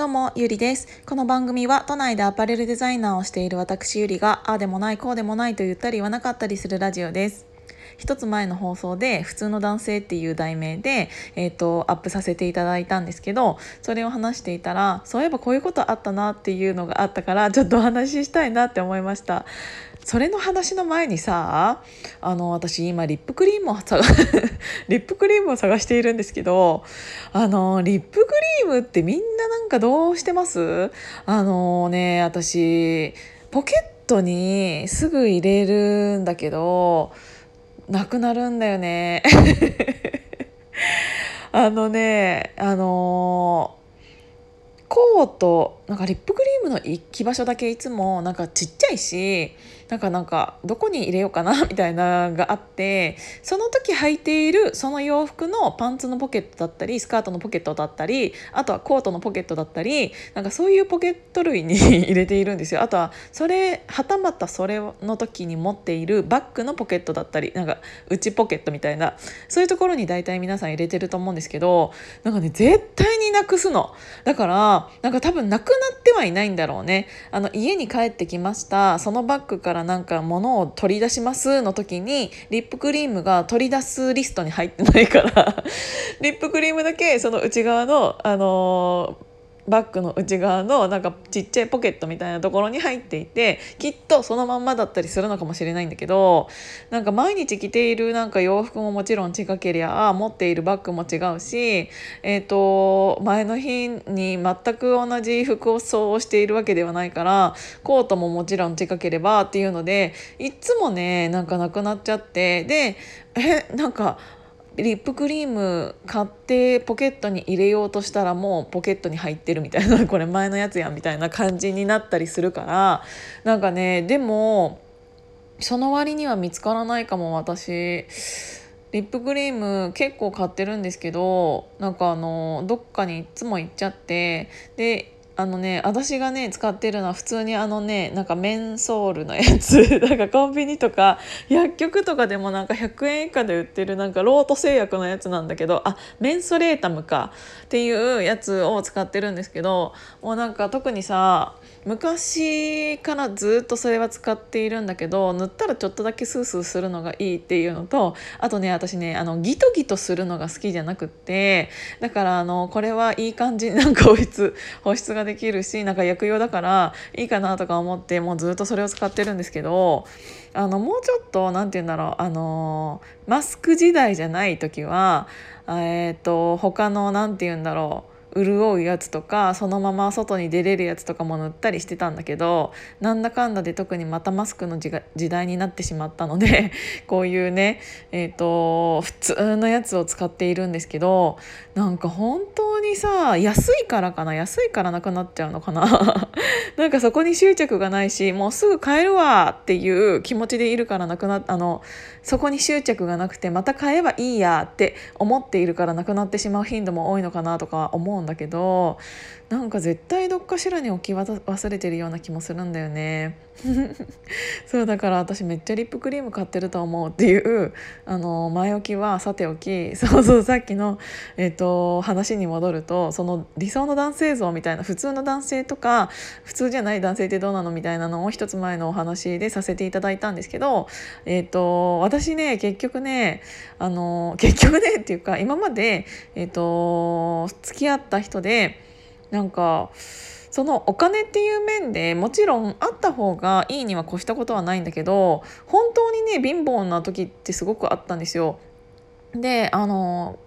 どうも、ゆりです。この番組は都内でアパレルデザイナーをしている私ゆりが、ああでもない、こうでもないと言ったり言わなかったりするラジオです。一つ前の放送で「普通の男性」っていう題名で、えーと、アップさせていただいたんですけどそれを話していたらそういえばこういうことあったなっていうのがあったからちょっとお話ししたいなって思いました。それの話の前にさあの私今リップクリームを探 リップクリームを探しているんですけどあのリップクリームってみんななんかどうしてます？あのね私ポケットにすぐ入れるんだけどなくなるんだよね。あのねあのコートなんかリップクリームの行き場所だけいつもなんかちっちゃいしなんかなんかどこに入れようかなみたいなのがあってその時履いているその洋服のパンツのポケットだったりスカートのポケットだったりあとはコートのポケットだったりなんかそういうポケット類に入れているんですよ。あとはそれはたまたそれの時に持っているバッグのポケットだったりなんか内ポケットみたいなそういうところに大体皆さん入れてると思うんですけどなんかね絶対になくすの。だからなんか多分なくなってはいないんだろうね。あの家に帰ってきました。そのバッグからからなんか物を取り出しますの時にリップクリームが取り出すリストに入ってないから。リップクリームだけその内側のあのーバッグの内側のなんかちっちゃいポケットみたいなところに入っていてきっとそのまんまだったりするのかもしれないんだけどなんか毎日着ているなんか洋服ももちろん違けりゃ持っているバッグも違うし、えーと、前の日に全く同じ服装をしているわけではないからコートももちろん違ければっていうのでいっつもねなんかなくなっちゃってでえなんかリップクリーム買ってポケットに入れようとしたらもうポケットに入ってるみたいな これ前のやつやんみたいな感じになったりするからなんかねでもその割には見つからないかも私。リップクリーム結構買ってるんですけどなんかあのどっかにいっつも行っちゃってであのね私がね使ってるのは普通にあのねなんかメンソールのやつ。なんかコンビニとか薬局とかでもなんか100円以下で売ってるなんかロート製薬のやつなんだけどあメンソレータムか。っていうやつを使ってるんですけどもうなんか特にさ昔からずっとそれは使っているんだけど塗ったらちょっとだけスースーするのがいいっていうのとあとね私ねあのギトギトするのが好きじゃなくってだからあのこれはいい感じになんか保湿保湿がでできるしなんか薬用だからいいかなとか思ってもうずっとそれを使ってるんですけどあのもうちょっと何て言うんだろうあのマスク時代じゃない時はえっ、ー、と他の何て言うんだろう潤うやつとかそのまま外に出れるやつとかも塗ったりしてたんだけどなんだかんだで特にまたマスクの時代になってしまったので こういうねえっ、ー、と普通のやつを使っているんですけどなんか本当にさ安いからかな安いからなくなっちゃうのかな。なんかそこに執着がないしもうすぐ買えるわっていう気持ちでいるからなくなあのそこに執着がなくてまた買えばいいやって思っているからなくなってしまう頻度も多いのかなとか思ううんだけどなんか絶対どっかしらに置き忘れてるような気もするんだよね。そうだから私めっちゃリップクリーム買ってると思うっていうあの前置きはさておきそうそうさっきの、えーと、話に戻るとその理想の男性像みたいな普通の男性とか普通じゃない男性ってどうなのみたいなのを一つ前のお話でさせていただいたんですけど、えーと、私ね結局ねあの結局ねっていうか今まで、えーと付き合った人でなんかそのお金っていう面でもちろんあった方がいいには越したことはないんだけど本当にね貧乏な時ってすごくあったんですよ。であの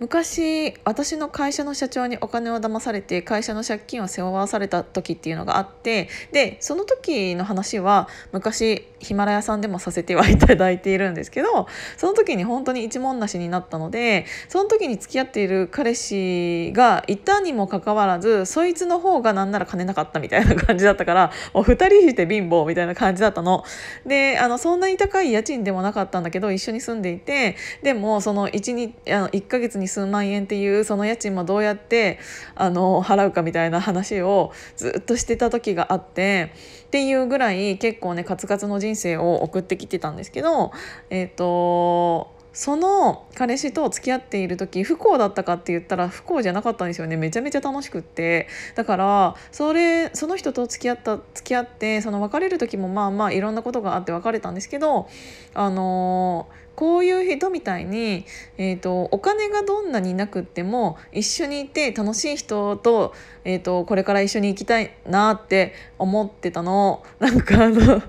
昔私の会社の社長にお金を騙されて会社の借金を背負わされた時っていうのがあってでその時の話は昔ヒマラヤさんでもさせてはいただいているんですけどその時に本当に一文なしになったのでその時に付き合っている彼氏がいたにもかかわらずそいつの方が何なら金なかったみたいな感じだったからもう2人して貧乏みたいな感じだったの。であのそんなに高い家賃でもなかったんだけど一緒に住んでいてでもその 1, にあの1ヶ月にに数万円っていうその家賃もどうやってあの払うかみたいな話をずっとしてた時があってっていうぐらい結構ねカツカツの人生を送ってきてたんですけどえっ、ー、とその彼氏と付き合っている時不幸だったかって言ったら不幸じゃなかったんですよね。めちゃめちゃ楽しくって。だからそれその人と付き合った付き合ってその別れる時もまあまあいろんなことがあって別れたんですけどあのーこういう人みたいに、えーと、お金がどんなになくっても一緒にいて楽しい人と,、えーと、これから一緒に行きたいなって思ってたの。なんかあの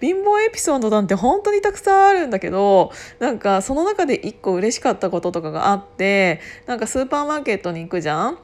貧乏エピソードなんて本当にたくさんあるんだけどなんかその中で一個嬉しかったこととかがあってなんかスーパーマーケットに行くじゃん。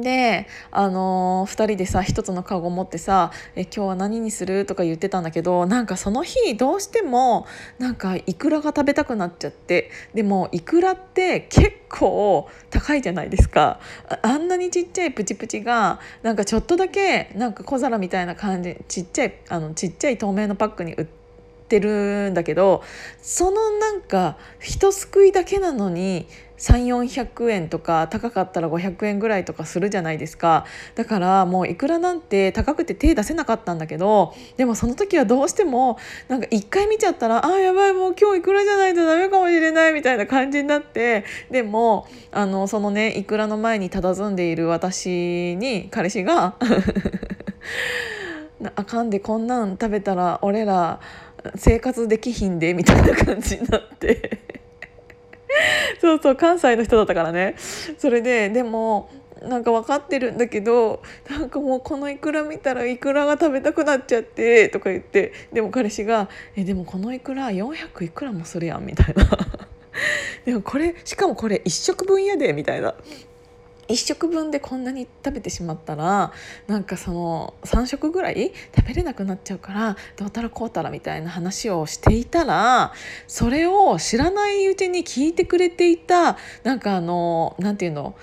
で、あのー、2人でさ1つのカゴ持ってさ「え今日は何にする?」とか言ってたんだけどなんかその日どうしてもなんかイクラが食べたくなっちゃってでもイクラって結構高いじゃないですかあんなにちっちゃいプチプチがなんかちょっとだけなんか小皿みたいな感じちっちゃいあのちっちゃい透明のパックに売っててるんだけどそのなんか人すくいだけなのに3400円とか高かったら500円ぐらいとかするじゃないですか。だからもういくらなんて高くて手出せなかったんだけどでもその時はどうしてもなんか一回見ちゃったらあやばいもう今日いくらじゃないとダメかもしれないみたいな感じになってでもあのそのねいくらの前に佇んでいる私に彼氏が あかんでこんなん食べたら俺ら生活できひんでみたいな感じになって。そうそう関西の人だったからね。それででもなんか分かってるんだけどなんかもうこのイクラ見たらイクラが食べたくなっちゃってとか言って。でも彼氏が「えでもこのイクラ400いくらもするやん」みたいな。でもこれしかもこれ1食分やでみたいな。1食分でこんなに食べてしまったらなんかその3食ぐらい食べれなくなっちゃうからどうたらこうたらみたいな話をしていたらそれを知らないうちに聞いてくれていたなんかあのなんていうの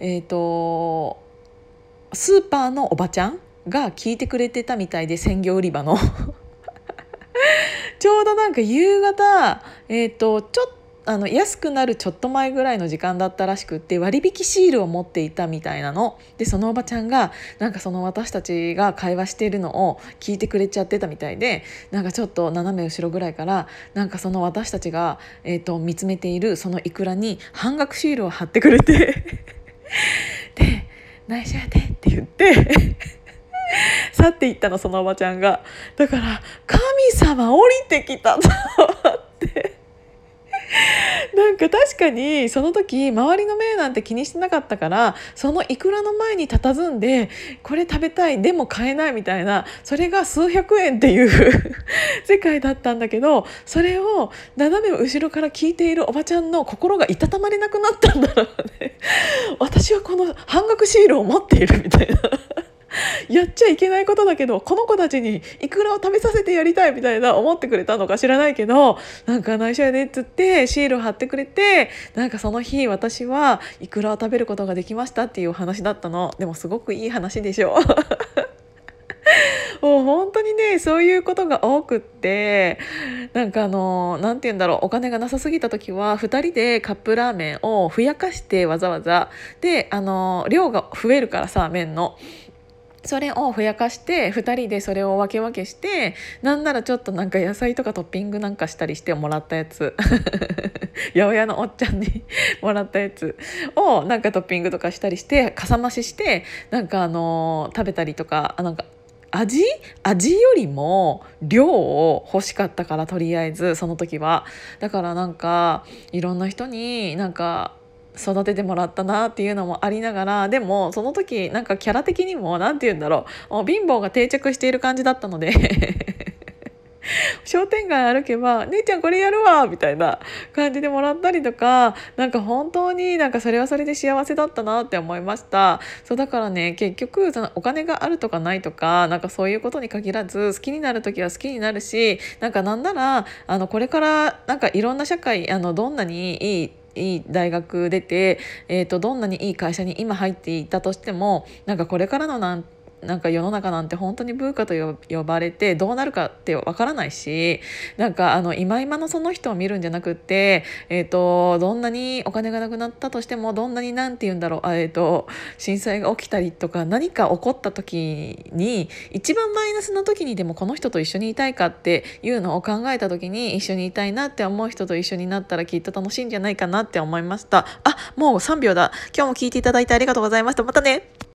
えっ、ー、とスーパーのおばちゃんが聞いてくれてたみたいで鮮魚売り場の。ちょうどなんか夕方えっ、ー、とちょっとあの安くなるちょっと前ぐらいの時間だったらしくって割引シールを持っていたみたいなの。でそのおばちゃんがなんかその私たちが会話しているのを聞いてくれちゃってたみたいでなんかちょっと斜め後ろぐらいからなんかその私たちが、えーと、見つめているそのイクラに半額シールを貼ってくれて。で「内緒やで」って言って 去っていったのそのおばちゃんが。だから神様降りてきたと思って。なんか確かにその時周りの目なんて気にしてなかったからそのイクラの前に佇んでこれ食べたいでも買えないみたいなそれが数百円っていう 世界だったんだけどそれを斜め後ろから聞いているおばちゃんの心がいたたまれなくなったんだろうね。私はこの半額シールを持っているみたいな。やっちゃいけないことだけどこの子たちにイクラを食べさせてやりたいみたいな思ってくれたのか知らないけどなんか内緒やでっつってシールを貼ってくれてなんかその日私はイクラを食べることができましたっていう話だったの。でもすごくいい話でしょ もう本当にねそういうことが多くってなんかあの何て言うんだろうお金がなさすぎた時は2人でカップラーメンをふやかしてわざわざ。であの量が増えるからさ麺の。それをふやかして2人でそれを分け分けしてなんならちょっとなんか野菜とかトッピングなんかしたりしてもらったやつ。八百屋のおっちゃんに もらったやつをなんかトッピングとかしたりしてかさ増ししてなんかあのー、食べたりとかなんか味？味よりも量を欲しかったからとりあえずその時は。だからなんかいろんな人になんか育ててもらったなっていうのもありながらでもその時なんかキャラ的にも何て言うんだろう。貧乏が定着している感じだったので。商店街歩けば「姉ちゃんこれやるわ」みたいな感じでもらったりとかなんか本当になんかそれはそれで幸せだったなって思いました。そうだからね結局そのお金があるとかないとかなんかそういうことに限らず好きになる時は好きになるしなんかなんならあのこれからなんかいろんな社会あのどんなにいいいい大学出て、えーと、どんなにいい会社に今入っていたとしてもなんかこれからのなんてなんか世の中なんて本当に文化と呼ばれてどうなるかってわからないしなんかあの今今のその人を見るんじゃなくって、えーと、どんなにお金がなくなったとしてもどんなに何て言うんだろう、えーと、震災が起きたりとか何か起こった時に一番マイナスの時にでもこの人と一緒にいたいかっていうのを考えた時に一緒にいたいなって思う人と一緒になったらきっと楽しいんじゃないかなって思いました。あもう3秒だ。今日も聞いていただいてありがとうございました。またね。